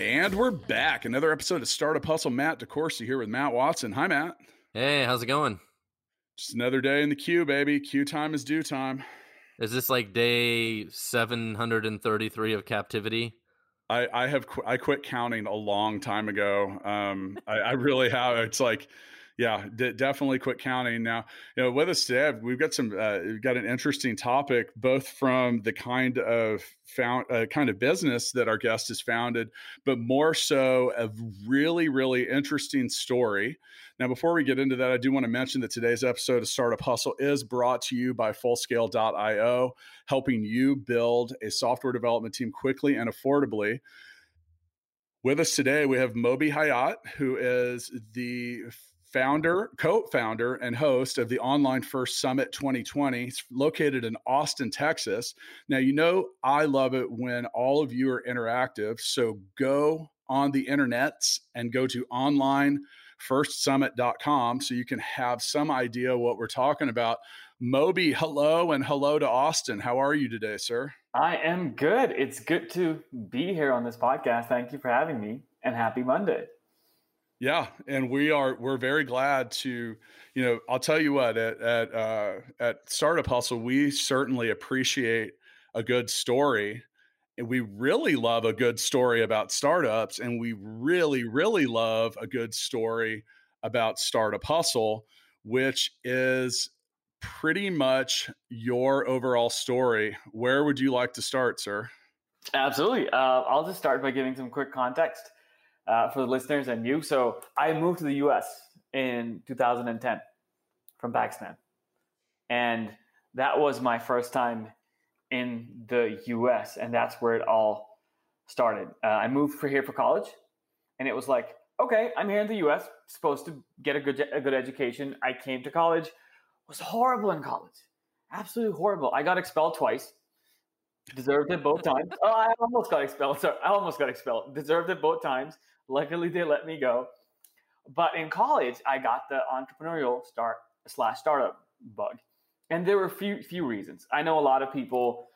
And we're back. Another episode of Startup Hustle. Matt DeCoursey here with Matt Watson. Hi, Matt. Hey, how's it going? Just another day in the queue, baby. Queue time is due time. Is this like day 733 of captivity? I, I have qu- I quit counting a long time ago. Um, I, I really have. It's like yeah, definitely quit counting now. You know, with us today, we've got some, uh, we've got an interesting topic, both from the kind of found uh, kind of business that our guest has founded, but more so a really, really interesting story. Now, before we get into that, I do want to mention that today's episode of Startup Hustle is brought to you by Fullscale.io, helping you build a software development team quickly and affordably. With us today, we have Moby Hayat, who is the founder, co founder, and host of the Online First Summit 2020. It's located in Austin, Texas. Now, you know, I love it when all of you are interactive. So go on the internets and go to onlinefirstsummit.com so you can have some idea what we're talking about. Moby, hello, and hello to Austin. How are you today, sir? I am good. It's good to be here on this podcast. Thank you for having me, and happy Monday. Yeah, and we are we're very glad to, you know, I'll tell you what at at uh, at Startup Hustle we certainly appreciate a good story, and we really love a good story about startups, and we really really love a good story about Startup Hustle, which is pretty much your overall story. Where would you like to start, sir? Absolutely. Uh, I'll just start by giving some quick context uh, for the listeners and you. So I moved to the US in 2010 from Pakistan. And that was my first time in the US. And that's where it all started. Uh, I moved for here for college. And it was like, okay, I'm here in the US, supposed to get a good, a good education. I came to college, was horrible in college. Absolutely horrible. I got expelled twice. Deserved it both times. Oh, I almost got expelled. Sorry, I almost got expelled. Deserved it both times. Luckily, they let me go. But in college, I got the entrepreneurial start slash startup bug, and there were a few few reasons. I know a lot of people,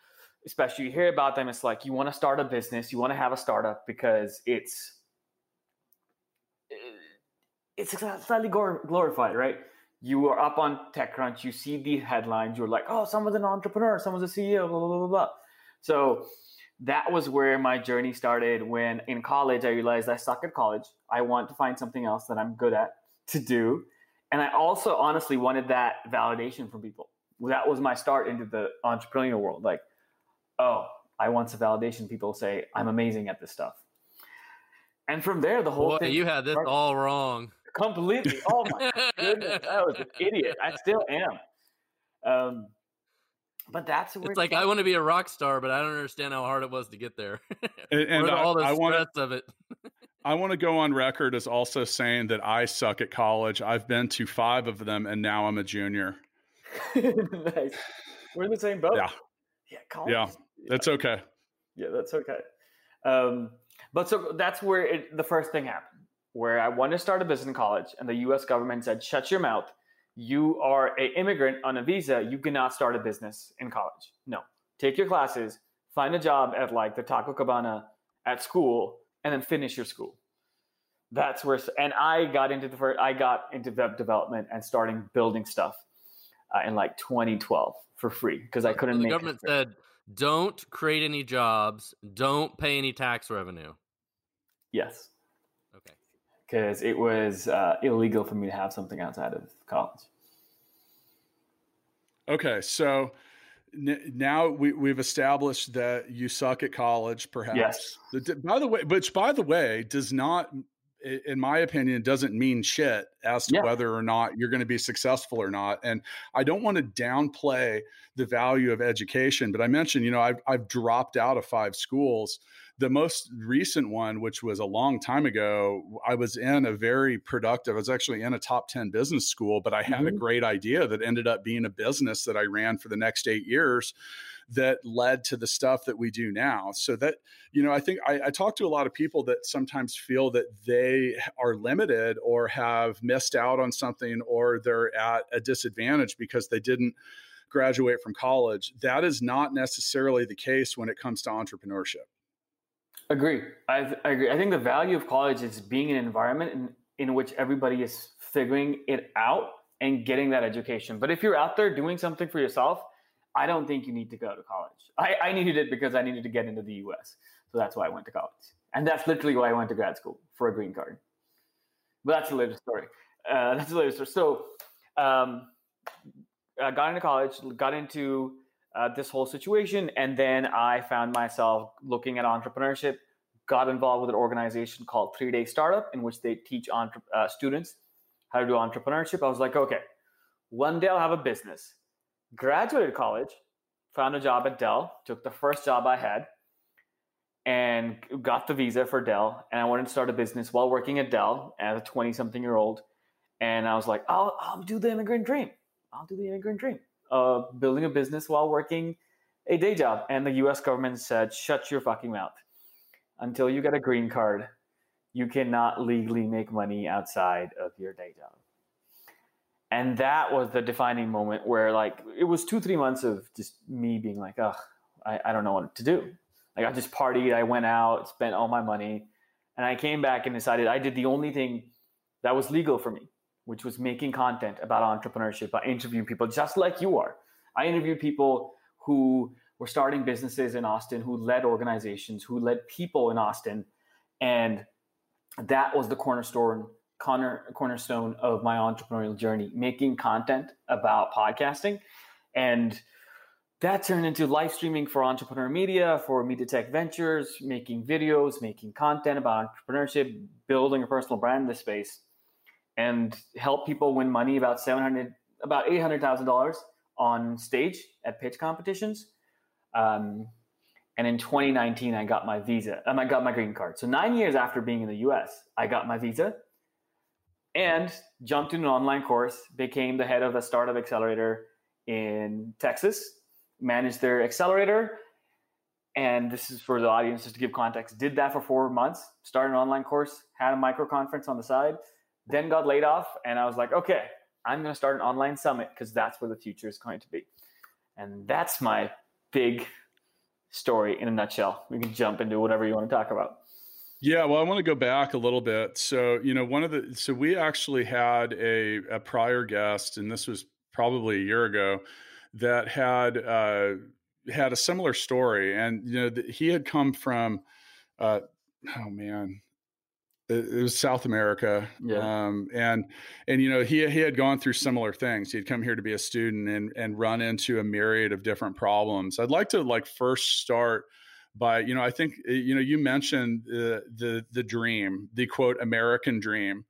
especially you hear about them. It's like you want to start a business, you want to have a startup because it's eh, it's slightly glorified, right? You are up on TechCrunch, you see the headlines, you're like, oh, someone's an entrepreneur, someone's a CEO, blah blah blah blah. So that was where my journey started when in college I realized I suck at college. I want to find something else that I'm good at to do. And I also honestly wanted that validation from people. That was my start into the entrepreneurial world. Like, oh, I want some validation. People say I'm amazing at this stuff. And from there, the whole Boy, thing. You had this started. all wrong. Completely. Oh my goodness. I was an idiot. I still am. Um, but that's it's like I want to be a rock star, but I don't understand how hard it was to get there. and, and I, all the I stress of it. I want to go on record as also saying that I suck at college. I've been to five of them, and now I'm a junior. nice. We're in the same boat. Yeah. Yeah. College. Yeah. That's okay. Yeah, that's okay. Um, but so that's where it, the first thing happened, where I wanted to start a business in college, and the U.S. government said, "Shut your mouth." You are an immigrant on a visa, you cannot start a business in college. No. Take your classes, find a job at like the Taco Cabana at school, and then finish your school. That's where, and I got into the first, I got into web development and starting building stuff uh, in like 2012 for free because I couldn't. the government said, "Don't create any jobs, don't pay any tax revenue." Yes. Because it was uh, illegal for me to have something outside of college. Okay, so n- now we, we've established that you suck at college, perhaps. Yes. By the way, which by the way does not, in my opinion, doesn't mean shit as to Yeah. whether or not you're going to be successful or not. And I don't want to downplay the value of education, but I mentioned, you know, I've, I've dropped out of five schools. The most recent one, which was a long time ago, I was in a very productive, I was actually in a top 10 business school, but I had mm-hmm. a great idea that ended up being a business that I ran for the next eight years that led to the stuff that we do now. So that, you know, I think I, I talk to a lot of people that sometimes feel that they are limited or have missed out on something or they're at a disadvantage because they didn't graduate from college. That is not necessarily the case when it comes to entrepreneurship. Agree. I, I, agree. I think the value of college is being an environment in, in which everybody is figuring it out and getting that education. But if you're out there doing something for yourself, I don't think you need to go to college. I, I needed it because I needed to get into the US. So that's why I went to college. And that's literally why I went to grad school for a green card. But that's a later story. Uh, that's a later story. So um, I got into college, got into uh, this whole situation. And then I found myself looking at entrepreneurship, got involved with an organization called Three Day Startup, in which they teach entre- uh, students how to do entrepreneurship. I was like, okay, one day I'll have a business. Graduated college, found a job at Dell, took the first job I had, and got the visa for Dell. And I wanted to start a business while working at Dell as a 20 something year old. And I was like, I'll, I'll do the immigrant dream. I'll do the immigrant dream uh, building a business while working a day job. And the US government said, shut your fucking mouth. Until you get a green card, you cannot legally make money outside of your day job. And that was the defining moment where, like, it was two, three months of just me being like, ugh, I, I don't know what to do. Like, I just partied, I went out, spent all my money, and I came back and decided I did the only thing that was legal for me which was making content about entrepreneurship. I interviewed people just like you are. I interviewed people who were starting businesses in Austin, who led organizations, who led people in Austin. And that was the cornerstone corner, cornerstone of my entrepreneurial journey, making content about podcasting. And that turned into live streaming for entrepreneur media, for Media Tech Ventures, making videos, making content about entrepreneurship, building a personal brand in this space and help people win money about 700 about $800,000 on stage at pitch competitions. Um, and in 2019, I got my visa. Um, I got my green card. So nine years after being in the U.S., I got my visa and jumped into an online course. Became the head of a startup accelerator in Texas. Managed their accelerator, and this is for the audience just to give context. Did that for four months. Started an online course. Had a micro conference on the side then got laid off and i was like okay i'm going to start an online summit because that's where the future is going to be. And that's my big story in a nutshell. We can jump into whatever you want to talk about. Yeah, well, I want to go back a little bit. So, you know, one of the so we actually had a, a prior guest, and this was probably a year ago, that had uh, had a similar story, and you know, he had come from, uh, oh man, it was South America. Yeah. Um, and, and, you know, he, he had gone through similar things. He'd come here to be a student and, and run into a myriad of different problems. I'd like to like first start by, you know, I think, eh, you know, you mentioned the, the, the dream, the quote, American dream,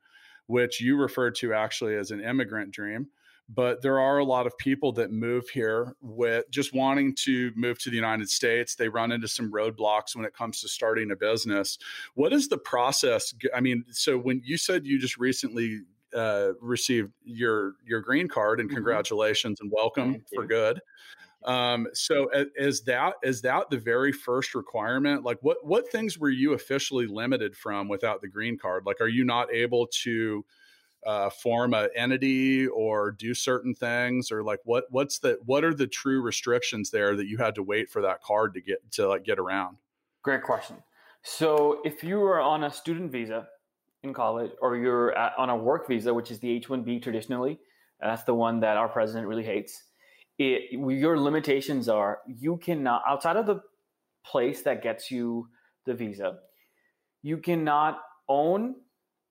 which you referred to actually as an immigrant dream but there are a lot of people that move here with just wanting to move to the United States. They run into some roadblocks when it comes to starting a business. What is the process? I mean, so when you said you just recently uh, received your your green card, and mm-hmm. congratulations and welcome for good. Um, so is that is that the very first requirement? Like what what things were you officially limited from without the green card? Like are you not able to uh, form an entity or do certain things or like what what's the what are the true restrictions there that you had to wait for that card to get to like get around? Great question. So if you are on a student visa in college or you're at, on a work visa which is the h1b traditionally that's the one that our president really hates it, your limitations are you cannot outside of the place that gets you the visa you cannot own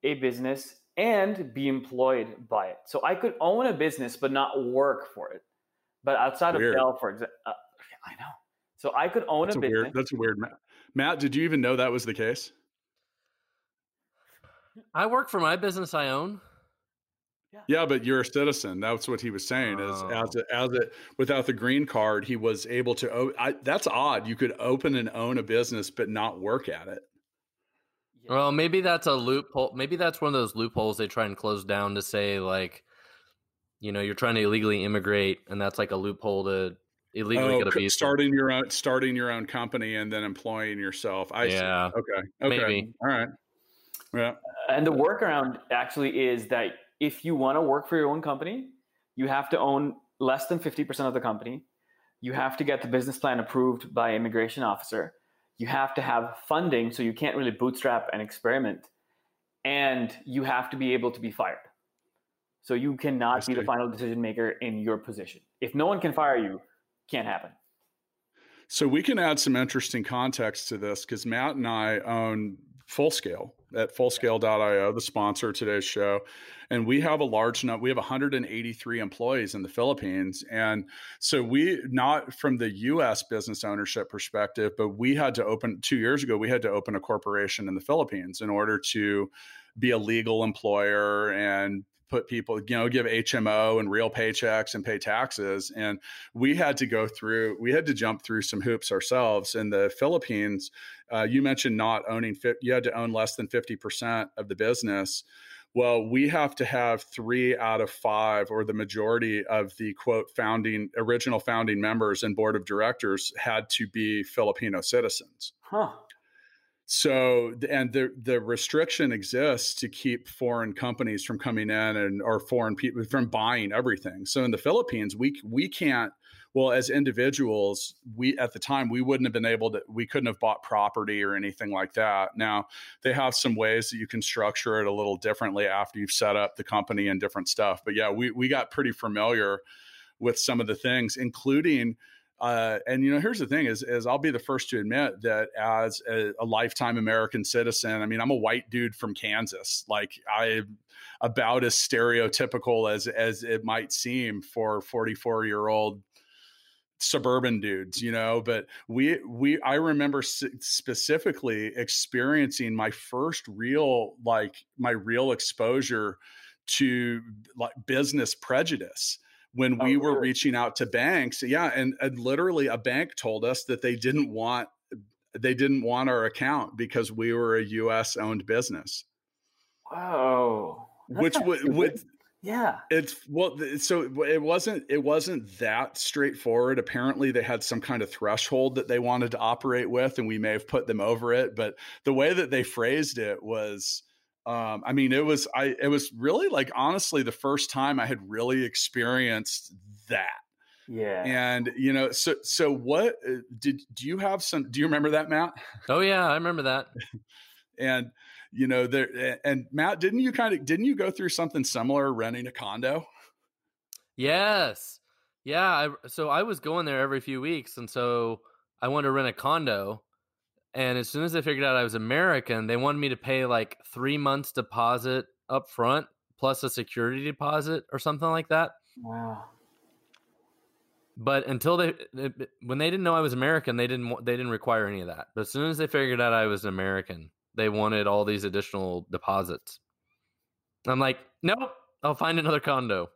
a business and be employed by it. So I could own a business but not work for it. But outside weird. of Dell, for example, uh, I know. So I could own that's a, a business. Weird, that's weird. Matt. Matt, did you even know that was the case? I work for my business I own. Yeah. yeah, but you're a citizen. That's what he was saying. Is oh. as it, as it without the green card, he was able to. I, that's odd. You could open and own a business, but not work at it. Well, maybe that's a loophole. Maybe that's one of those loopholes they try and close down to say like, you know, you're trying to illegally immigrate, and that's like a loophole to illegally oh, get a visa. Starting your own, starting your own company, and then employing yourself. I yeah. See. Okay. Okay. Maybe. All right. Yeah. Uh, and the workaround actually is that if you want to work for your own company, you have to own less than 50% of the company. You have to get the business plan approved by immigration officer. You have to have funding, so you can't really bootstrap and experiment. And you have to be able to be fired. So you cannot be the final decision maker in your position. If no one can fire you, can't happen. So we can add some interesting context to this because Matt and I own Fullscale at fullscale.io, the sponsor of today's show. And we have a large number, we have 183 employees in the Philippines. And so we, not from the US business ownership perspective, but we had to open two years ago, we had to open a corporation in the Philippines in order to be a legal employer and put people, you know, give HMO and real paychecks and pay taxes. And we had to go through, we had to jump through some hoops ourselves. In the Philippines, uh, you mentioned not owning, you had to own less than 50% of the business. Well, we have to have three out of five, or the majority of the quote founding, original founding members and board of directors had to be Filipino citizens. Huh. So and the the restriction exists to keep foreign companies from coming in and or foreign people from buying everything. So in the Philippines, we we can't well as individuals we at the time we wouldn't have been able to we couldn't have bought property or anything like that now they have some ways that you can structure it a little differently after you've set up the company and different stuff but yeah we, we got pretty familiar with some of the things including uh, and you know, here's the thing: is, is I'll be the first to admit that as a, a, lifetime American citizen, I mean, I'm a white dude from Kansas. Like I'm about as stereotypical as as it might seem for 44 year old suburban dudes, you know. But we we I remember specifically experiencing my first real like my real exposure to like business prejudice when we oh, were reaching out to banks. Yeah, and, and literally a bank told us that they didn't want they didn't want our account because we were a U.S. owned business. Wow, which would, would yeah, it's well, so it wasn't it wasn't that straightforward. Apparently, they had some kind of threshold that they wanted to operate with, and we may have put them over it. But the way that they phrased it was um, I mean, it was I it was really like honestly the first time I had really experienced that. Yeah. And you know, so so what uh, did do you have some do you remember that, Matt? Oh yeah, I remember that. and you know, there and Matt, didn't you kind of didn't you go through something similar renting a condo? Yes. Yeah, I, so I was going there every few weeks and so I wanted to rent a condo and as soon as they figured out I was American, they wanted me to pay like three months deposit up front plus a security deposit or something like that. Wow. But until they, eh, eh, when they didn't know I was American, they didn't they didn't require any of that. But as soon as they figured out I was an American, they wanted all these additional deposits. I'm like, nope, I'll find another condo.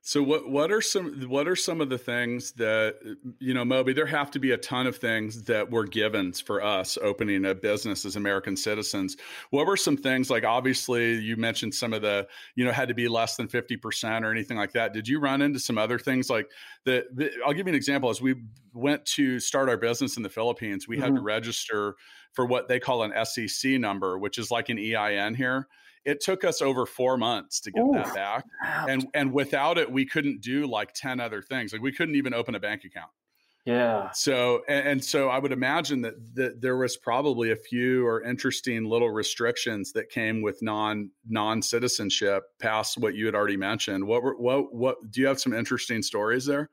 So what what are some what are some of the things that you know, Moby? There have to be a ton of things that were givens for us opening a business as American citizens. What were some things like? Obviously, you mentioned some of the you know had to be less than fifty percent or anything like that. Did you run into some other things like the, the? I'll give you an example. As we went to start our business in the Philippines, we mm-hmm. had to mm-hmm. register for what they call an SEC number, which is like an EIN here it took us over four months to get Ooh, that back and and without it we couldn't do like 10 other things like we couldn't even open a bank account. Yeah. So and, and so i would imagine that, that there was probably a few or interesting little restrictions that came with non non citizenship past what you had already mentioned. What were what what do you have some interesting stories there?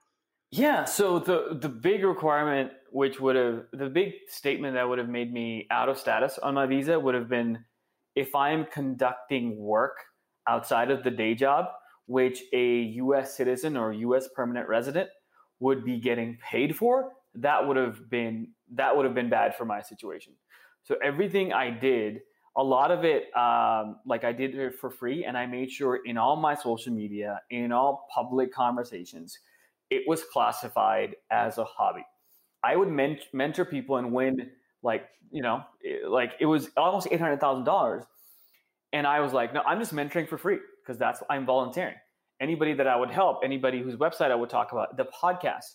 Yeah so the the big requirement which would have the big statement that would have made me out of status on my visa would have been if I'm conducting work outside of the day job, which a US citizen or US permanent resident would be getting paid for, that would have been that would have been bad for my situation. So everything I did, a lot of it, um, like I did it for free, and I made sure in all my social media, in all public conversations, it was classified as a hobby. I would men- mentor people and win like you know like it was almost eight hundred thousand dollars, and I was like, no, I'm just mentoring for free because that's I'm volunteering. Anybody that I would help, anybody whose website I would talk about, the podcast,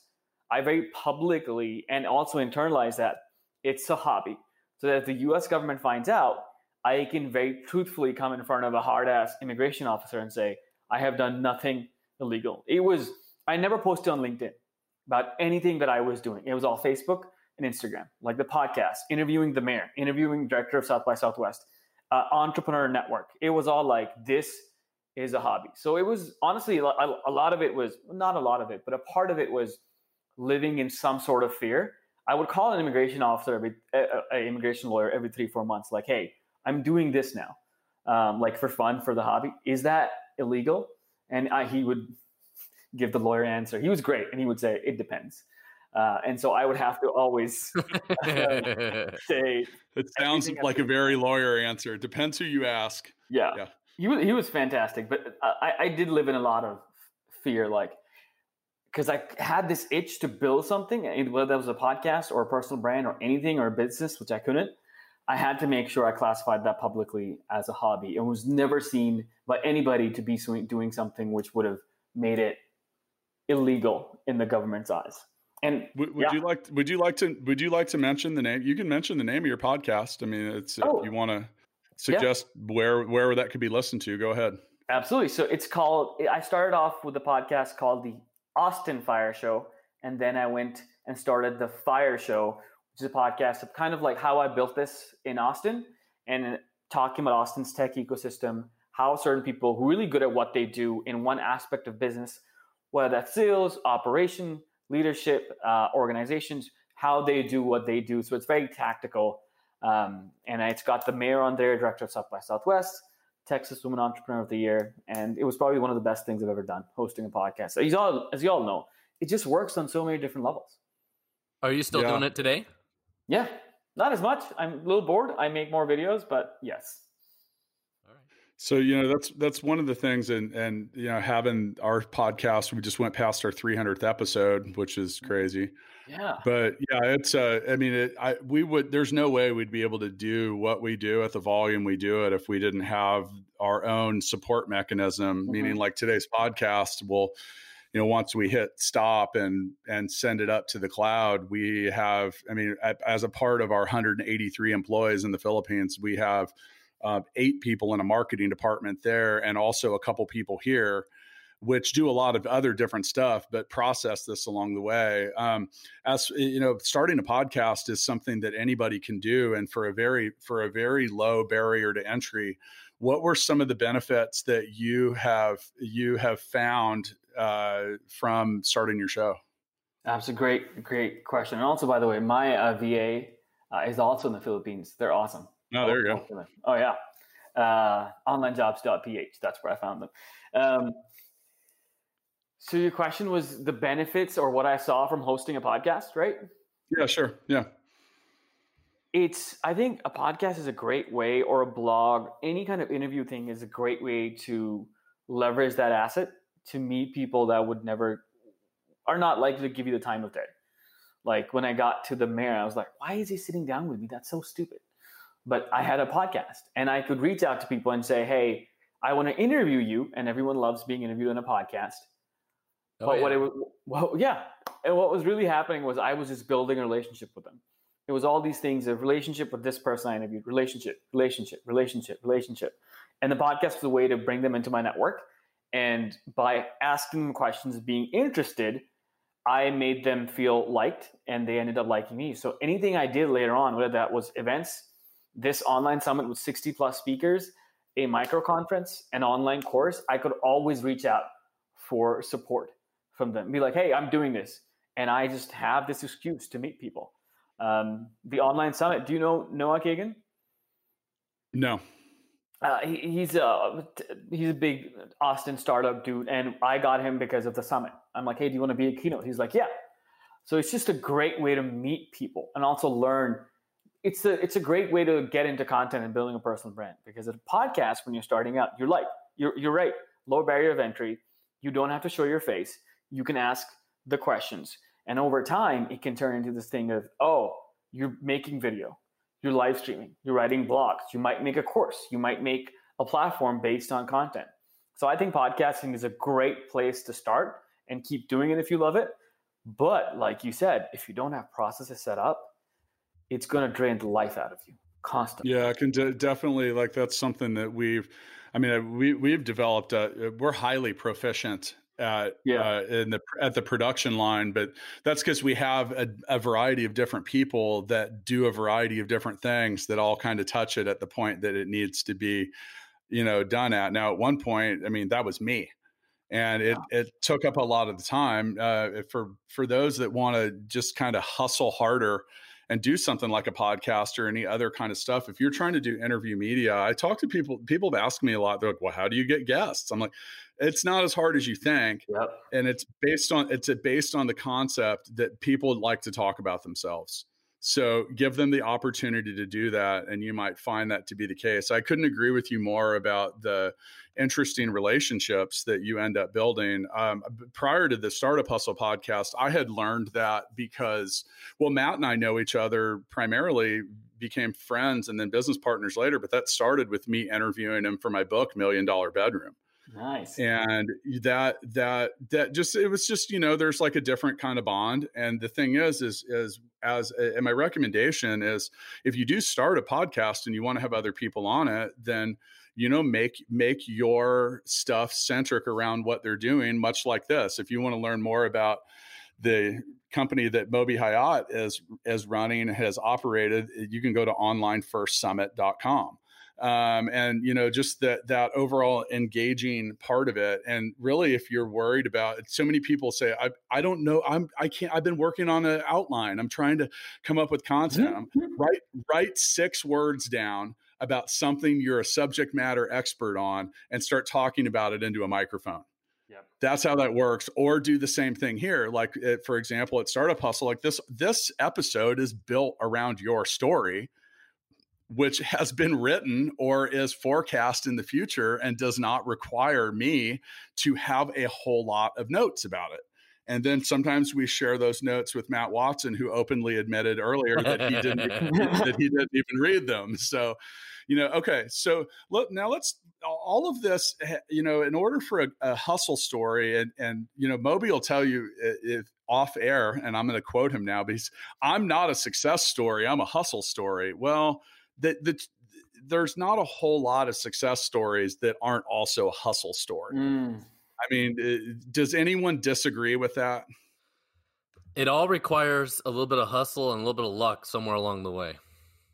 I very publicly and also internalize that it's a hobby, so that if the U.S. government finds out, I can very truthfully come in front of a hard ass immigration officer and say, I have done nothing illegal. It was, I never posted on LinkedIn about anything that I was doing. It was all Facebook and Instagram, like the podcast, interviewing the mayor, interviewing director of South by Southwest, uh, entrepreneur network. It was all like, this is a hobby. So it was honestly, a lot of it was, not a lot of it, but a part of it was living in some sort of fear. I would call an immigration officer, every, an immigration lawyer every three, four months, like, hey, I'm doing this now, um, like for fun, for the hobby. Is that illegal? And I, he would give the lawyer answer. He was great, and he would say it depends. Uh, and so I would have to always say. It sounds like a very lawyer answer. It depends who you ask. Yeah, yeah. He was he was fantastic, but I, I did live in a lot of fear, like because I had this itch to build something, whether that was a podcast or a personal brand or anything or a business, which I couldn't. I had to make sure I classified that publicly as a hobby. It was never seen by anybody to be doing something which would have made it illegal in the government's eyes. And would, would yeah. you like would you like to would you like to mention the name? You can mention the name of your podcast. I mean, it's oh. if you want to suggest yeah. where where that could be listened to. Go ahead. Absolutely. So it's called. I started off with a podcast called the Austin Fire Show, and then I went and started the Fire Show, which is a podcast of kind of like how I built this in Austin and talking about Austin's tech ecosystem, how certain people who are really good at what they do in one aspect of business, whether that's sales, operation, leadership, uh, organizations, how they do what they do. So it's very tactical. Um, and it's got the mayor on there, director of South by Southwest, Texas Woman Entrepreneur of the Year. And it was probably one of the best things I've ever done, hosting a podcast. As you all, as you all know, it just works on so many different levels. Are you still yeah. doing it today? Yeah, not as much. I'm a little bored. I make more videos, but yes. So you know that's that's one of the things, and and you know having our podcast, we just went past our 300th episode, which is mm-hmm. crazy. Yeah. But yeah, it's uh, I mean, it, I we would. There's no way we'd be able to do what we do at the volume we do it if we didn't have our own support mechanism. Mm-hmm. Meaning, like today's podcast will you know once we hit stop and and send it up to the cloud we have i mean as a part of our 183 employees in the philippines we have uh, eight people in a marketing department there and also a couple people here which do a lot of other different stuff but process this along the way um, as you know starting a podcast is something that anybody can do and for a very for a very low barrier to entry what were some of the benefits that you have you have found uh, from starting your show? That's a great, great question. And also, by the way, my uh, VA uh, is also in the Philippines. They're awesome. Oh, there you go. Oh, yeah. Uh, onlinejobs.ph. That's where I found them. Um, so your question was the benefits or what I saw from hosting a podcast, right? Yeah, sure. Yeah. It's I think a podcast is a great way or a blog, any kind of interview thing is a great way to leverage that asset to meet people that would never are not likely to give you the time of day. Like when I got to the mayor, I was like, why is he sitting down with me? That's so stupid. But I had a podcast and I could reach out to people and say, hey, I want to interview you. And everyone loves being interviewed on a podcast. Oh, but yeah. what it was, well, yeah. And what was really happening was I was just building a relationship with them. It was all these things of relationship with this person I interviewed, relationship, relationship, relationship, relationship. And the podcast was a way to bring them into my network and by asking them questions, being interested, I made them feel liked and they ended up liking me. So anything I did later on, whether that was events, this online summit with 60 plus speakers, a micro conference, an online course, I could always reach out for support from them. Be like, hey, I'm doing this. And I just have this excuse to meet people. Um, the online summit, do you know Noah Kagan? No. Uh, he, he's a he's a big Austin startup dude, and I got him because of the summit. I'm like, hey, do you want to be a keynote? He's like, yeah. So it's just a great way to meet people and also learn it's a it's a great way to get into content and building a personal brand because a podcast when you're starting out, you're like you're you're right, low barrier of entry. You don't have to show your face. You can ask the questions, and over time, it can turn into this thing of oh, you're making video, you're live streaming, you're writing blogs, you might make a course, you might make a platform based on content. So I think podcasting is a great place to start and keep doing it if you love it. But like you said, if you don't have processes set up, it's going to drain the life out of you constantly. Yeah, I can de- definitely like that's something that we've. I mean, we we've developed. Uh, we're highly proficient at yeah. uh, in the at the production line, but that's because we have a, a, variety of different people that do a variety of different things that all kind of touch it at the point that it needs to be, you know, done at. Now, at one point, I mean, that was me and it, it took up a lot of the time uh, for for those that want to just kind of hustle harder and do something like a podcast or any other kind of stuff. If you're trying to do interview media, I talk to people, people have asked me a lot. They're like, well, how do you get guests? I'm like, it's not as hard as you think. Yep. And it's based on, it's based on the concept that people like to talk about themselves. So give them the opportunity to do that, and you might find that to be the case. I couldn't agree with you more about the interesting relationships that you end up building. Um, prior to the Startup Hustle podcast, I had learned that because, well, Matt and I know each other primarily became friends and then business partners later, but that started with me interviewing him for my book, Million Dollar Bedroom. Nice. And that that that just it was just you know there's like a different kind of bond. And the thing is is is as and my recommendation is if you do start a podcast and you want to have other people on it, then you know make make your stuff centric around what they're doing. Much like this, if you want to learn more about the company that Moby Hayat is is running has operated, you can go to onlinefirstsummit.com um, and you know just that that overall engaging part of it and really if you're worried about it so many people say i i don't know i'm i can't i've been working on an outline i'm trying to come up with content mm-hmm. write write six words down about something you're a subject matter expert on and start talking about it into a microphone Yep. That's how that works. Or do the same thing here. Like, it, for example, at Startup Hustle, like this, this episode is built around your story which has been written or is forecast in the future and does not require me to have a whole lot of notes about it. And then sometimes we share those notes with Matt Watson, who openly admitted earlier that he didn't that he didn't even read them. So, you know, okay. So look now, let's all of this. Eh, you know, in order for a, a hustle story, and and you know, Moby will tell you if off air, and I'm going to quote him now, because I'm not a success story. I'm a hustle story. Well that that there's not a whole lot of success stories that aren't also a hustle story. Mm. I mean, uh, does anyone disagree with that? It all requires a little bit of hustle and a little bit of luck somewhere along the way.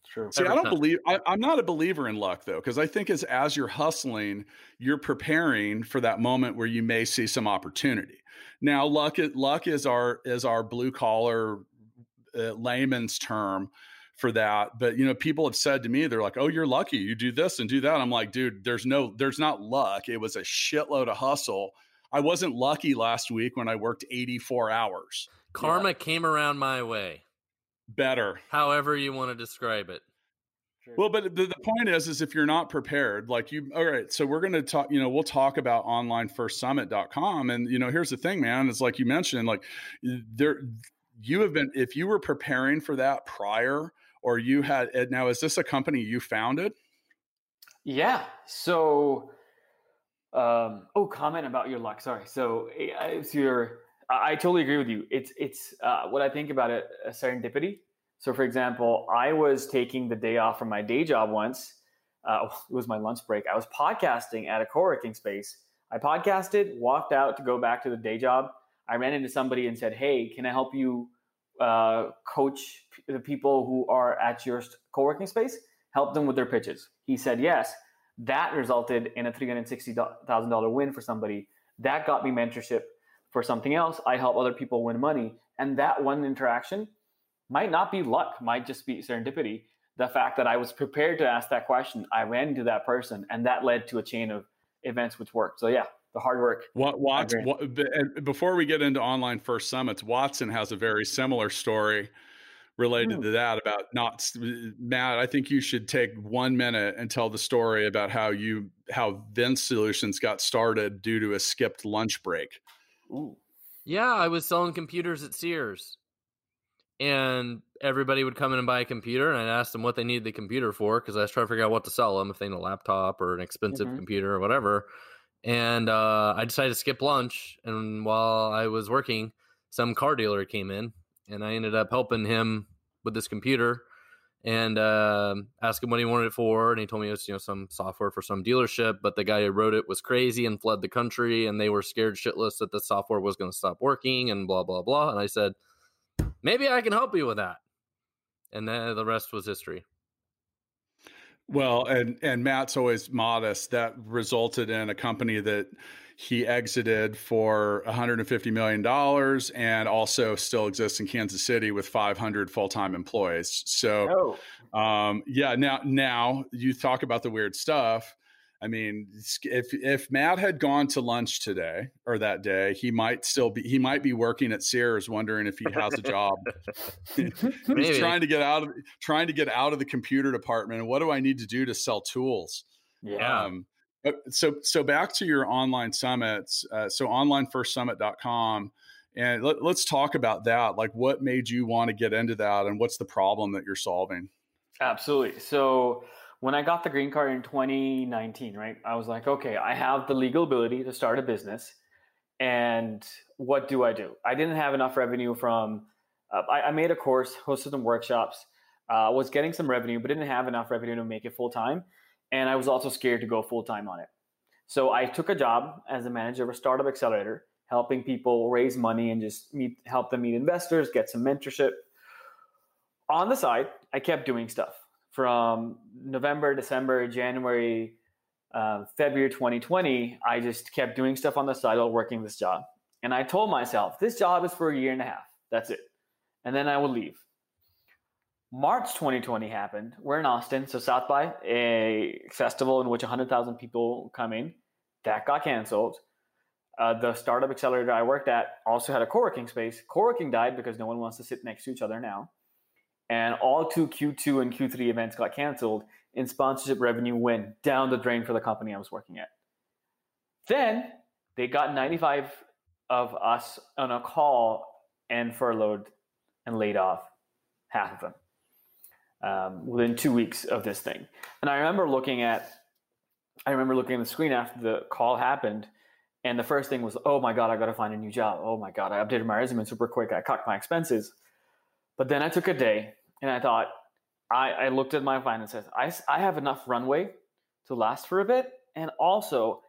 True. See, Every I don't time. believe I, am not a believer in luck though, because I think as as you're hustling, you're preparing for that moment where you may see some opportunity. Now, luck luck is our is our blue collar uh, layman's term for that. But you know, people have said to me, they're like, "Oh, you're lucky. You do this and do that." I'm like, dude, there's no, there's not luck. It was a shitload of hustle. I wasn't lucky last week when I worked 84 hours. Karma yeah. came around my way. Better, however you want to describe it. Well, but the, the point is, is if you're not prepared, like you, all right, so we're going to talk, you know, we'll talk about onlinefirstsummit.com. And, you know, here's the thing, man, it's like you mentioned, like there, you have been, if you were preparing for that prior, or you had now is this a company you founded? Yeah so um, oh comment about your luck sorry so it's your I, totally agree with you it's it's uh, what i think about it a serendipity so for example i was taking the day off from my day job once uh, it was my lunch break i was podcasting at a co-working space i podcasted walked out to go back to the day job i ran into somebody and said hey can i help you uh, coach the people who are at your co-working space, help them with their pitches. He said yes. That resulted in a $360,000 win for somebody. That got me mentorship for something else. I help other people win money. And that one interaction might not be luck, might just be serendipity. The fact that I was prepared to ask that question, I ran into that person, and that led to a chain of events which worked. So, yeah, the hard work. What, Watson, what, before we get into online first summits, Watson has a very similar story related mm. to that about not Matt. I think you should take one minute and tell the story about how you how VinSolutions got started due to a skipped lunch break. Ooh. Yeah, I was selling computers at Sears, and everybody would come in and buy a computer, and I'd ask them what they needed the computer for because I was trying to figure out what to sell them if they need a laptop or an expensive mm-hmm. computer or whatever. And uh, I decided to skip lunch, and while I was working, some car dealer came in and I ended up helping him with this computer and uh, asked him what he wanted it for, and he told me it was you know some software for some dealership, but the guy who wrote it was crazy and fled the country, and they were scared shitless that the software was going to stop working, and blah blah blah. And I said, maybe I can help you with that, and then the rest was history. Well, and and Matt's always modest. That resulted in a company that he exited for 150 million dollars and also still exists in Kansas City with 500 full-time employees. So, oh. um, yeah. Now, now you talk about the weird stuff. I mean, if if Matt had gone to lunch today or that day, he might still be he might be working at Sears, wondering if he has a job. He's trying to get out of trying to get out of the computer department. And what do I need to do to sell tools? Yeah. Um, so so back to your online summits uh, so onlinefirstsummit.com and let, let's talk about that like what made you want to get into that and what's the problem that you're solving absolutely so when i got the green card in 2019 right i was like okay i have the legal ability to start a business and what do i do i didn't have enough revenue from uh, I, I, made a course hosted some workshops uh, was getting some revenue but didn't have enough revenue to make it full time and I was also scared to go full time on it. So I took a job as a manager of a startup accelerator, helping people raise money and just meet, help them meet investors, get some mentorship. On the side, I kept doing stuff from November, December, January, uh, February 2020. I just kept doing stuff on the side while working this job. And I told myself, this job is for a year and a half. That's it. And then I will leave. March 2020 happened. We're in Austin, so South by a festival in which 100,000 people come in. That got canceled. Uh, the startup accelerator I worked at also had a co-working space. Co-working died because no one wants to sit next to each other now. And all two Q2 and Q3 events got canceled, and sponsorship revenue went down the drain for the company I was working at. Then they got 95 of us on a call and furloughed and laid off half of them um, within two weeks of this thing. And I remember looking at, I remember looking at the screen after the call happened, and the first thing was, oh my god, I got to find a new job. Oh my god, I updated my resume super quick. I cut my expenses. But then I took a day and I thought, I, I looked at my finances. I, I have enough runway to last for a bit, and also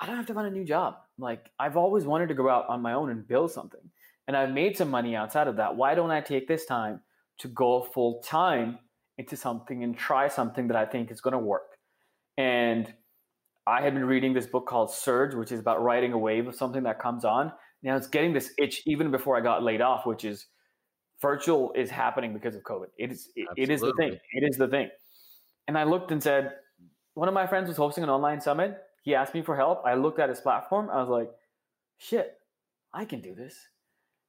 I don't have to find a new job. Like I've always wanted to go out on my own and build something, and I've made some money outside of that. Why don't I take this time to go full time into something and try something that I think is going to work. And I had been reading this book called Surge, which is about riding a wave of something that comes on. Now it's getting this itch even before I got laid off, which is virtual is happening because of COVID. It is it, it is the thing. It is the thing. And I looked and said, one of my friends was hosting an online summit. He asked me for help. I looked at his platform. I was like, shit, I can do this.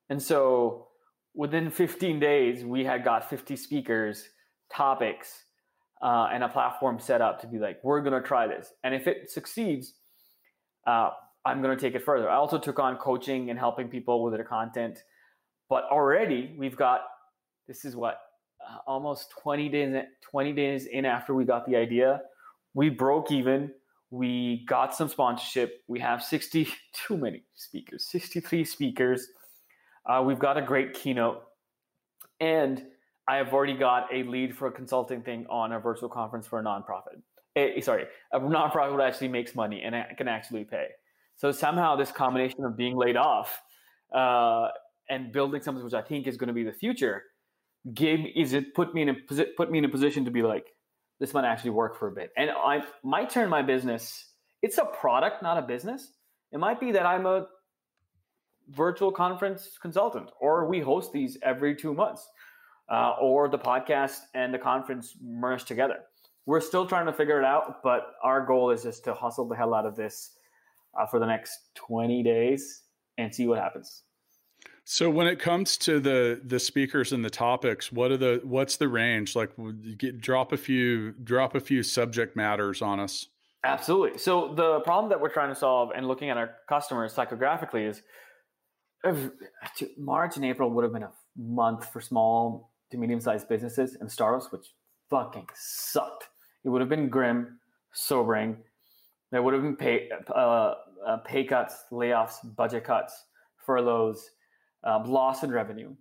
And so within 15 days, we had got 50 speakers, topics, uh, and a platform set up to be like, we're going to try this. And if it succeeds, uh, I'm going to take it further. I also took on coaching and helping people with their content. But already we've got, this is what, uh, almost 20 days, 20 days in after we got the idea, we broke even. We got some sponsorship. We have 60, too many speakers, 63 speakers uh, we've got a great keynote, and I have already got a lead for a consulting thing on a virtual conference for a nonprofit. A, sorry, a nonprofit that actually makes money and can actually pay. So somehow this combination of being laid off uh, and building something which I think is going to be the future gave is it put me in a put me in a position to be like this might actually work for a bit, and I might turn my business. It's a product, not a business. It might be that I'm a virtual conference consultant, or we host these every two months, uh, or the podcast and the conference merge together. We're still trying to figure it out, but our goal is just to hustle the hell out of this uh, for the next 20 days and see what happens. So when it comes to the the speakers and the topics, what are the what's the range? Like, get, drop a few drop a few subject matters on us. Absolutely. So the problem that we're trying to solve and looking at our customers psychographically is March and April would have been a month for small to medium sized businesses and startups, which fucking sucked. It would have been grim, sobering. There would have been pay, uh, uh, pay cuts, layoffs, budget cuts, furloughs, uh, loss in revenue.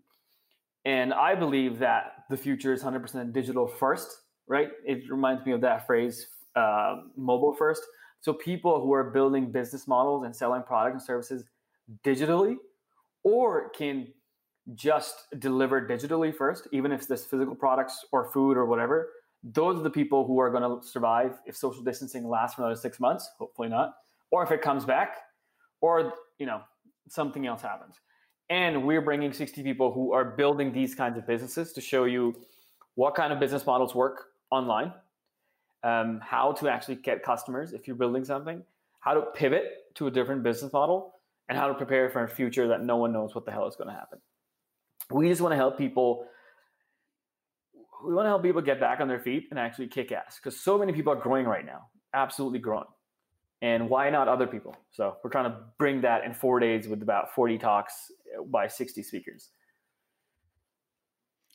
And I believe that the future is 100% digital first, right? It reminds me of that phrase, uh, mobile first. So people who are building business models and selling products and services digitally or can just deliver digitally first, even if this physical products or food or whatever, those are the people who are going to survive if social distancing lasts for another six months, hopefully not, or if it comes back, or you know something else happens. And we're bringing 60 people who are building these kinds of businesses to show you what kind of business models work online, um, how to actually get customers if you're building something, how to pivot to a different business model, and how to prepare for a future that no one knows what the hell is going to happen. We just want to help people. We want to help people get back on their feet and actually kick ass because so many people are growing right now, absolutely growing. And why not other people? So we're trying to bring that in four days with about 40 talks by 60 speakers.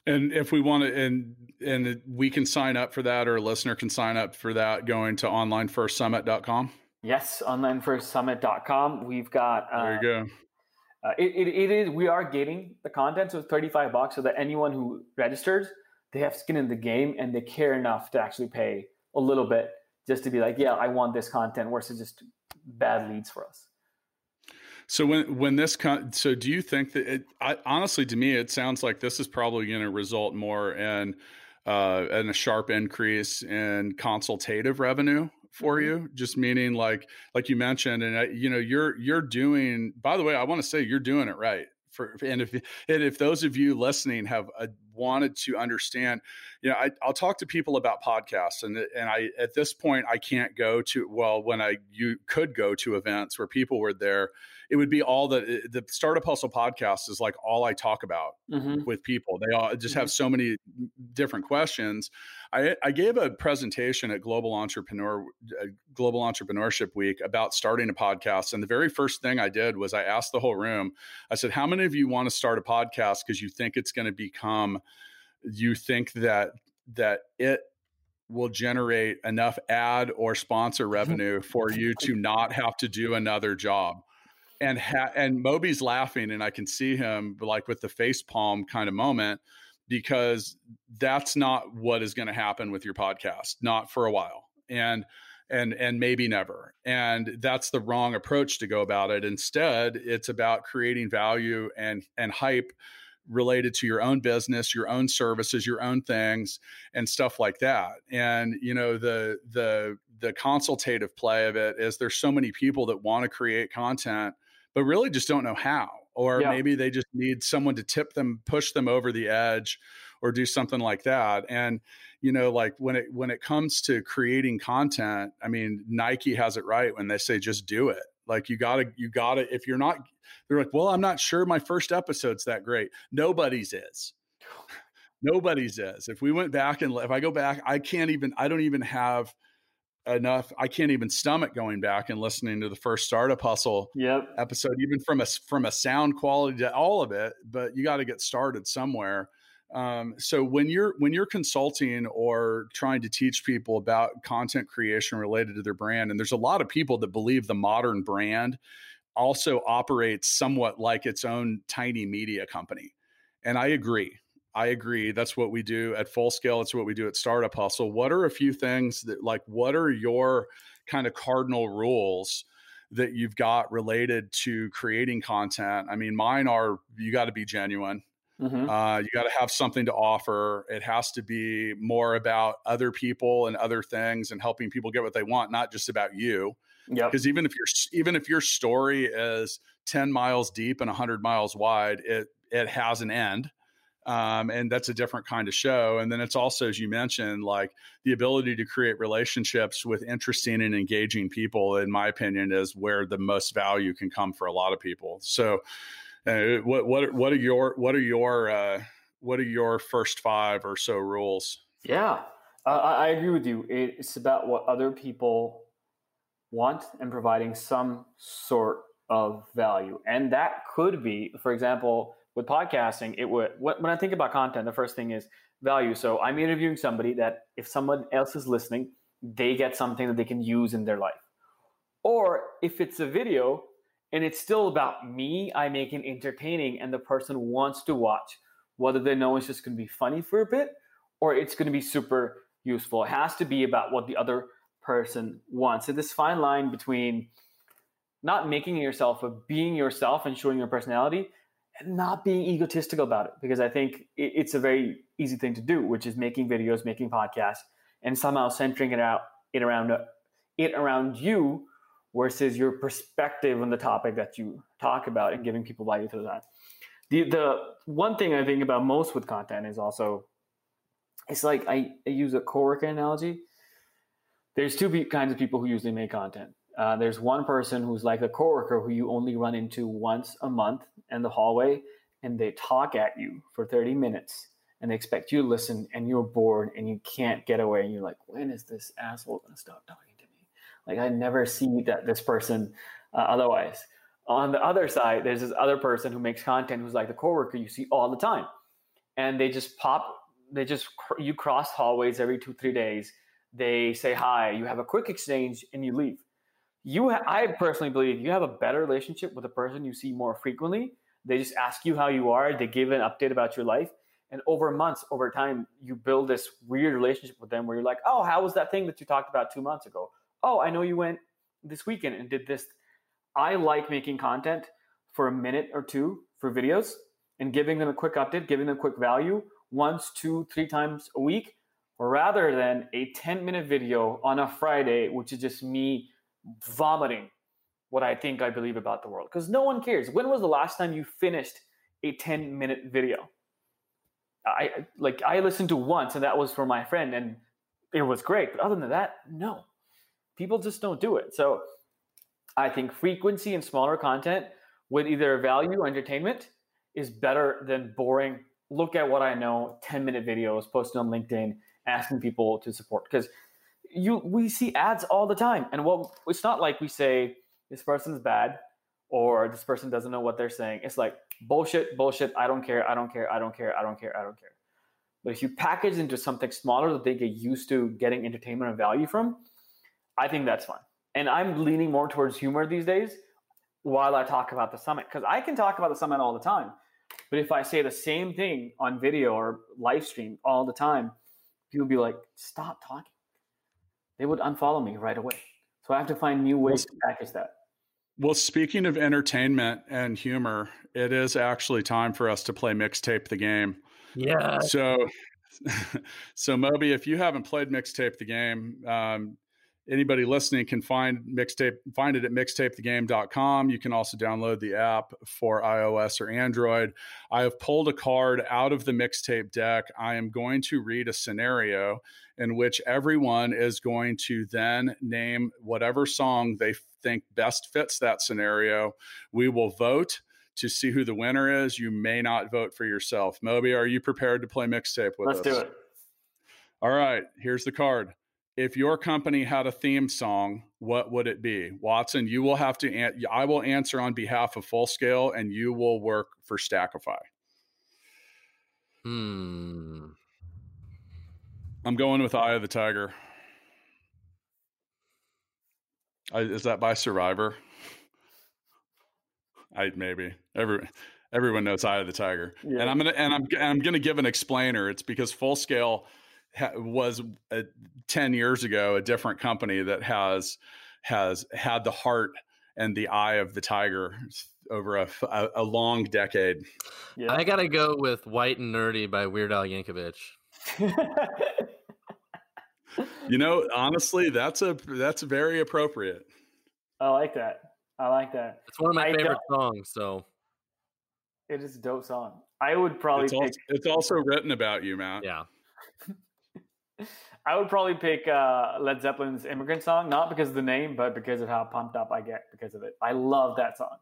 And if we want to, and and we can sign up for that, or a listener can sign up for that, going to onlinefirstsummit.com. Yes, onlinefirstsummit.com. We've got. Uh, there you go. Uh, it, it, it is. We are getting the content, so 35 bucks, so that anyone who registers, they have skin in the game and they care enough to actually pay a little bit just to be like, yeah, I want this content versus just bad leads for us. So when when this con- so do you think that it, I, honestly to me it sounds like this is probably going to result more in uh, in a sharp increase in consultative revenue for mm-hmm. you just meaning like like you mentioned and I, you know you're you're doing by the way I want to say you're doing it right for and if and if those of you listening have a, wanted to understand you know I, will talk to people about podcasts and and i at this point i can't go to well when i you could go to events where people were there it would be all the the startup hustle podcast is like all I talk about mm-hmm. with people. They all just mm-hmm. have so many different questions. I, I gave a presentation at Global Entrepreneur uh, Global Entrepreneurship Week about starting a podcast, and the very first thing I did was I asked the whole room. I said, "How many of you want to start a podcast because you think it's going to become, you think that that it will generate enough ad or sponsor revenue for you to not have to do another job and ha- and Moby's laughing, and I can see him like with the face palm kind of moment because that's not what is going to happen with your podcast, not for a while, and and and maybe never. And that's the wrong approach to go about it. Instead, it's about creating value and and hype related to your own business, your own services, your own things and stuff like that. And you know, the the the consultative play of it is there's so many people that want to create content but really just don't know how. Or yeah. maybe they just need someone to tip them, push them over the edge, or do something like that. And you know, like when it when it comes to creating content, I mean, Nike has it right when they say just do it. Like you gotta, you gotta. If you're not, they're like, well, I'm not sure my first episode's that great. Nobody's is. Nobody's is. If we went back and if I go back, I can't even. I don't even have enough. I can't even stomach going back and listening to the first startup hustle yep. episode, even from a from a sound quality to all of it. But you got to get started somewhere. Um, so when you're when you're consulting or trying to teach people about content creation related to their brand, and there's a lot of people that believe the modern brand also operates somewhat like its own tiny media company, and I agree. I agree. That's what we do at full scale. It's what we do at Startup Hustle. What are a few things that, like, what are your kind of cardinal rules that you've got related to creating content? I mean, mine are you got to be genuine. Mm-hmm. Uh, you got to have something to offer. It has to be more about other people and other things and helping people get what they want, not just about you. Yeah. Because even if your even if your story is ten miles deep and hundred miles wide, it it has an end um, and that's a different kind of show. And then it's also, as you mentioned, like the ability to create relationships with interesting and engaging people, in my opinion, is where the most value can come for a lot of people. So, Uh, what what what are your what are your uh, what are your first five or so rules? Yeah, I agree with you. It's about what other people want and providing some sort of value, and that could be, for example, with podcasting. It would when I think about content, the first thing is value. So I'm interviewing somebody that if someone else is listening, they get something that they can use in their life. Or if it's a video and it's still about me, I make it entertaining and the person wants to watch, whether they know it's just going to be funny for a bit or it's going to be super useful. It has to be about what the other person wants. So this fine line between not making yourself, but being yourself and showing your personality and not being egotistical about it because I think it's a very easy thing to do, which is making videos, making podcasts, and somehow centering it out it around it around you versus your perspective on the topic that you talk about and giving people value through that. The the one thing I think about most with content is also it's like I, I use a coworker analogy. There's two kinds of people who usually make content. Uh, there's one person who's like a coworker who you only run into once a month in the hallway, and they talk at you for 30 minutes, and they expect you to listen, and you're bored, and you can't get away, and you're like, when is this asshole gonna stop talking to me? Like I never see that this person uh, otherwise. On the other side, there's this other person who makes content who's like the coworker you see all the time, and they just pop, they just you cross hallways every two three days. They say hi, you have a quick exchange, and you leave you ha- i personally believe you have a better relationship with a person you see more frequently they just ask you how you are they give an update about your life and over months over time you build this weird relationship with them where you're like oh how was that thing that you talked about two months ago? Oh i know you went this weekend and did this. I like making content for a minute or two for videos and giving them a quick update giving them quick value once two three times a week rather than a 10 minute video on a friday which is just me vomiting what I think I believe about the world because no one cares. When was the last time you finished a 10 minute video? I like I listened to once and that was for my friend and it was great. But other than that, no. People just don't do it. So I think frequency and smaller content with either value or entertainment is better than boring. Look at what I know, 10 minute videos posted on LinkedIn, asking people to support. Because you we see ads all the time. And what it's not like we say this person's bad or this person doesn't know what they're saying. It's like bullshit bullshit i don't care i don't care i don't care i don't care i don't care. But if you package into something smaller that they get used to getting entertainment and value from i think that's fun and i'm leaning more towards humor these days while i talk about the summit because i can talk about the summit all the time. But if i say the same thing on video or live stream all the time people be like stop talking they would unfollow me right away. So I have to find new ways to package that. Well, speaking of entertainment and humor, it is actually time for us to play mixtape the game. Yeah. So, so Moby, if you haven't played mixtape the game, um, anybody listening can find mixtape find it at mixtapethegame.com you can also download the app for ios or android. I have pulled a card out of the mixtape deck. I am going to read a scenario in which everyone is going to then name whatever song they think best fits that scenario. We will vote to see who the winner is. You may not vote for yourself. Moby are you prepared to play mixtape with us? let's us? do it. All right here's the card if your company had a theme song, what would it be? Watson, you will have to, an- I will answer on behalf of Full Scale and you will work for Stackify. Hmm. I'm going with Eye of the Tiger. I, is that by Survivor? I maybe every everyone knows Eye of the Tiger, Yeah. and I'm gonna and I'm and I'm gonna give an explainer. It's because Full Scale ha- was uh 10 years ago a different company that has has had the heart and the eye of the tiger over a, a, a long decade. Yeah. I gotta go with "White and Nerdy" by Weird Al Yankovic. You know, honestly, that's a that's very appropriate. I like that. I like that. It's one of my I favorite songs. So It is a dope song. I would probably It's pick. also, it's also written about you, Matt. yeah, I would probably pick uh, Led Zeppelin's "Immigrant Song," not because of the name, but because of how pumped up I get because of it. I love that song.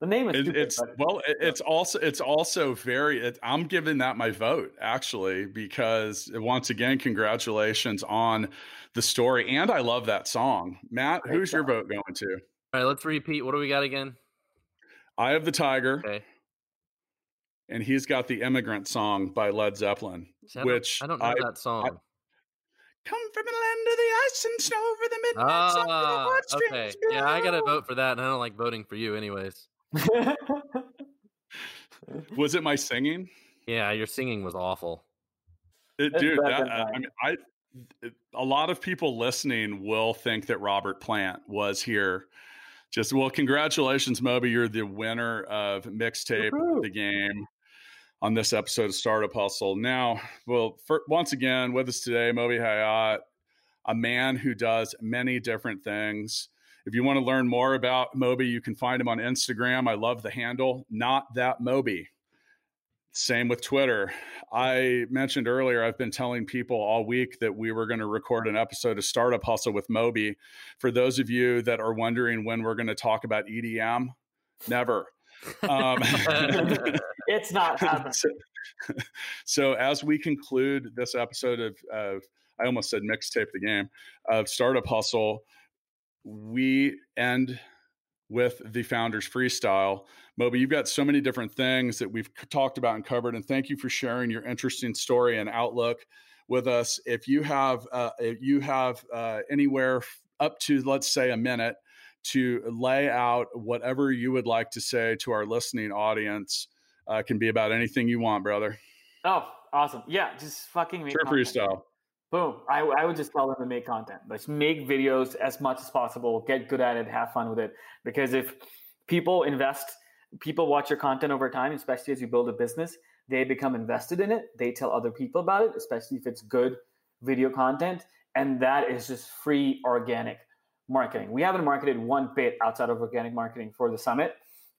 The name is It, stupid, it's but- well, it, it's also it's also very. It, I'm giving that my vote actually because once again, congratulations on the story, and I love that song. Matt, Great who's your vote going to? All right, let's repeat. What do we got again? Eye of the Tiger, Okay. and he's got the Immigrant song by Led Zeppelin, See, I don't- which I don't know I- that song. Come from the land of the ice and snow over the midnight sun with the Ah, okay. Yeah, I gotta vote for that, and I don't like voting for you, anyways. Was it my singing? Yeah, your singing was awful. It, It's dude, that, uh, I mean, I it- a lot of people listening will think that Robert Plant was here. Just well, congratulations, Moby. You're the winner of mixtape Woohoo. the game on this episode of Startup Hustle. Now, well, for, once again with us today, Moby Hayat, a man who does many different things. If you want to learn more about Moby, you can find him on Instagram. I love the handle, not that Moby. Same with Twitter. I mentioned earlier, I've been telling people all week that we were going to record an episode of Startup Hustle with Moby. For those of you that are wondering when we're going to talk about EDM, never. Um, it's not happening. so, so as we conclude this episode of, of I almost said mixtape the game of Startup Hustle, we end with the founders freestyle. Moby, you've got so many different things that we've talked about and covered, and thank you for sharing your interesting story and outlook with us. If you have uh, if you have uh, anywhere up to let's say a minute to lay out whatever you would like to say to our listening audience, uh, can be about anything you want, brother. Oh, awesome. Yeah, just fucking make Sure content. freestyle. Boom. I, I would just tell them to make content. Let's make videos as much as possible. Get good at it. Have fun with it. Because if people invest, people watch your content over time, especially as you build a business, they become invested in it. They tell other people about it, especially if it's good video content. And that is just free organic marketing. We haven't marketed one bit outside of organic marketing for the summit.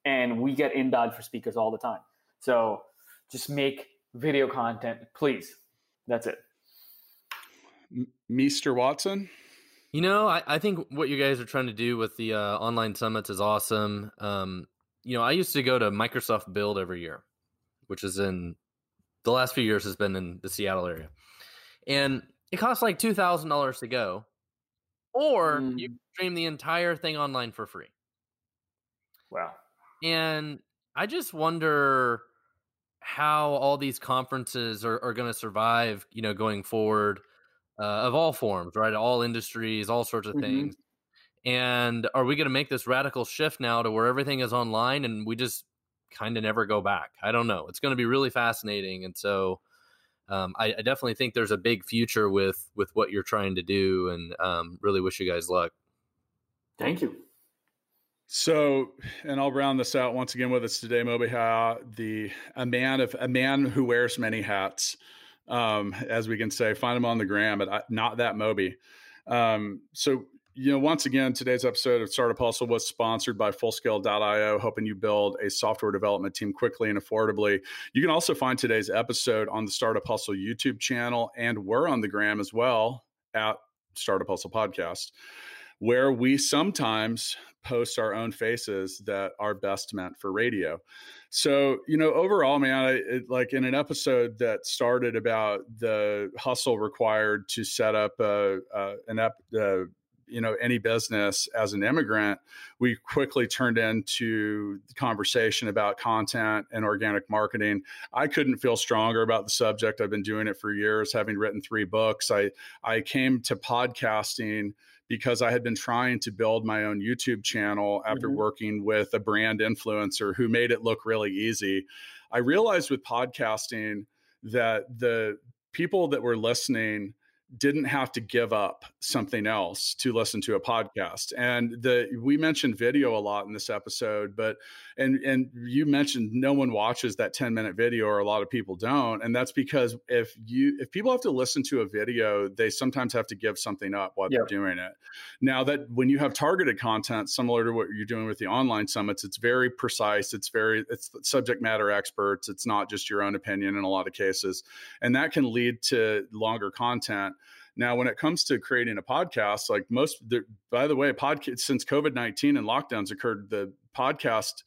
And we get inbound for speakers all the time. So just make video content, please. That's it. M- Mr. Watson. You know, I, I think what you guys are trying to do with the uh, online summits is awesome. Um, you know, I used to go to Microsoft Build every year, which is in the last few years has been in the Seattle area, and it costs like two thousand dollars to go, or Mm. you stream the entire thing online for free. Wow. And I just wonder how all these conferences are, are going to survive, you know, going forward uh, of all forms, right? All industries, all sorts of Mhm. things. And are we going to make this radical shift now to where everything is online and we just kind of never go back? I don't know. It's going to be really fascinating. And so um, I, I definitely think there's a big future with with what you're trying to do and um, really wish you guys luck. Thank you. So, and I'll round this out once again with us today, Moby Ha, the a man of a man who wears many hats, um, as we can say. Find him on the gram at uh, not that Moby. Um, so, you know, once again, today's episode of Startup Hustle was sponsored by Fullscale.io, helping you build a software development team quickly and affordably. You can also find today's episode on the Startup Hustle YouTube channel, and we're on the gram as well at Startup Hustle Podcast where we sometimes post our own faces that are best meant for radio. So, you know, overall, man, I, it, like in an episode that started about the hustle required to set up a, a an ep, uh, you know any business as an immigrant we quickly turned into the conversation about content and organic marketing i couldn't feel stronger about the subject i've been doing it for years having written three books i i came to podcasting because I had been trying to build my own YouTube channel after Mhm. working with a brand influencer who made it look really easy. I realized with podcasting that the people that were listening didn't have to give up something else to listen to a podcast. And the we mentioned video a lot in this episode, but and and you mentioned no one watches that 10 minute video or a lot of people don't. And that's because if you if people have to listen to a video, they sometimes have to give something up while Yeah. they're doing it. Now that when you have targeted content similar to what you're doing with the online summits, it's very precise. It's very it's subject matter experts. It's not just your own opinion in a lot of cases. And that can lead to longer content. Now, when it comes to creating a podcast, like most, the, by the way, podcast since COVID nineteen and lockdowns occurred, the podcast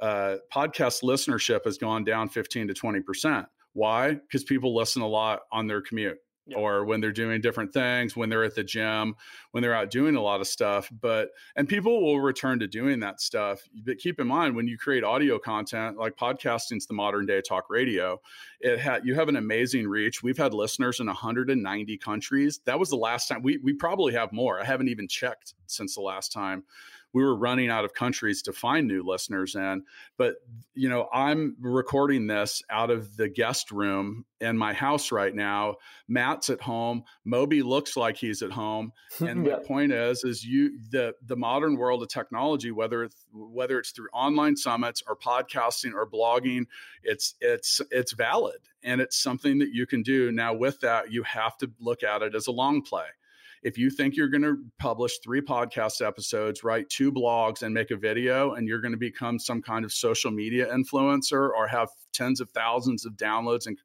uh, podcast listenership has gone down 15 to 20 percent. Why? Because people listen a lot on their commute yeah. or when they're doing different things, when they're at the gym, when they're out doing a lot of stuff. But, and people will return to doing that stuff. But keep in mind, when you create audio content, like podcasting's the modern day talk radio, it had, you have an amazing reach. We've had listeners in 190 countries. That was the last time we, we probably have more. I haven't even checked since the last time we were running out of countries to find new listeners in. But, you know, I'm recording this out of the guest room in my house right now. Matt's at home. Moby looks like he's at home. And yeah. the point is, is you the the modern world of technology, whether it's, whether it's through online summits or podcasting or blogging, it's it's it's valid and it's something that you can do. Now, with that, you have to look at it as a long play if you think you're going to publish three podcast episodes, write two blogs, and make a video, and you're going to become some kind of social media influencer or have tens of thousands of downloads and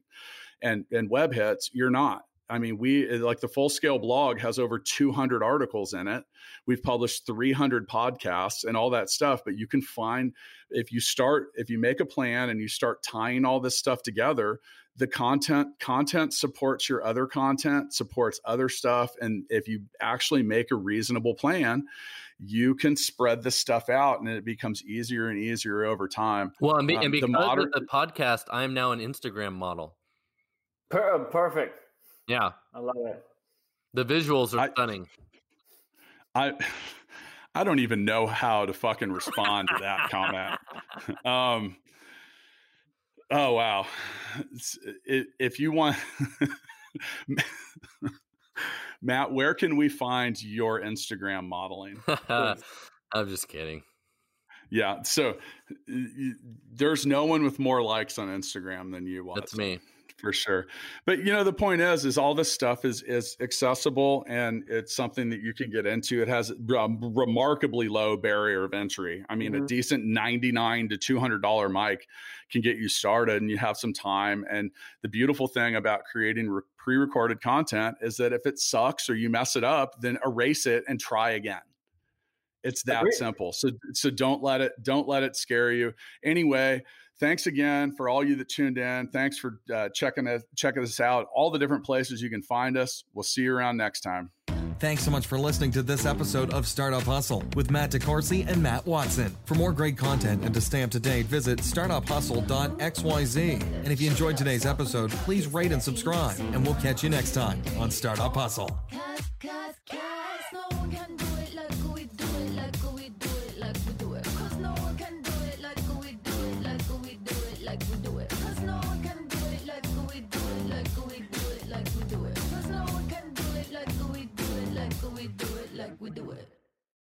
and and web hits, you're not. I mean, we like the full scale blog has over 200 articles in it. We've published 300 podcasts and all that stuff. But you can find if you start, if you make a plan and you start tying all this stuff together, the content content supports your other content supports other stuff and if you actually make a reasonable plan you can spread this stuff out and it becomes easier and easier over time well and, be, and um, because the modern, of the podcast i am now an instagram model per- perfect yeah i love it the visuals are I, stunning i i don't even know how to fucking respond to that comment um Oh wow! If you want, Matt, where can we find your Instagram modeling? I'm just kidding. Yeah, so there's no one with more likes on Instagram than you. Watson. That's me for sure. But you know, the point is, is all this stuff is is accessible and it's something that you can get into. It has a remarkably low barrier of entry. I mean, mm-hmm. a decent ninety nine to two hundred dollar mic can get you started, and you have some time. And the beautiful thing about creating re- pre recorded content is that if it sucks or you mess it up, then erase it and try again. It's that Agreed. simple. So so don't let it don't let it scare you. Anyway thanks again for all you that tuned in. Thanks for uh, checking us checking us out. All the different places you can find us. We'll see you around next time. Thanks so much for listening to this episode of Startup Hustle with Matt DeCoursey and Matt Watson. For more great content and to stay up to date, visit startuphustle.xyz. And if you enjoyed today's episode, please rate and subscribe, and we'll catch you next time on Startup Hustle.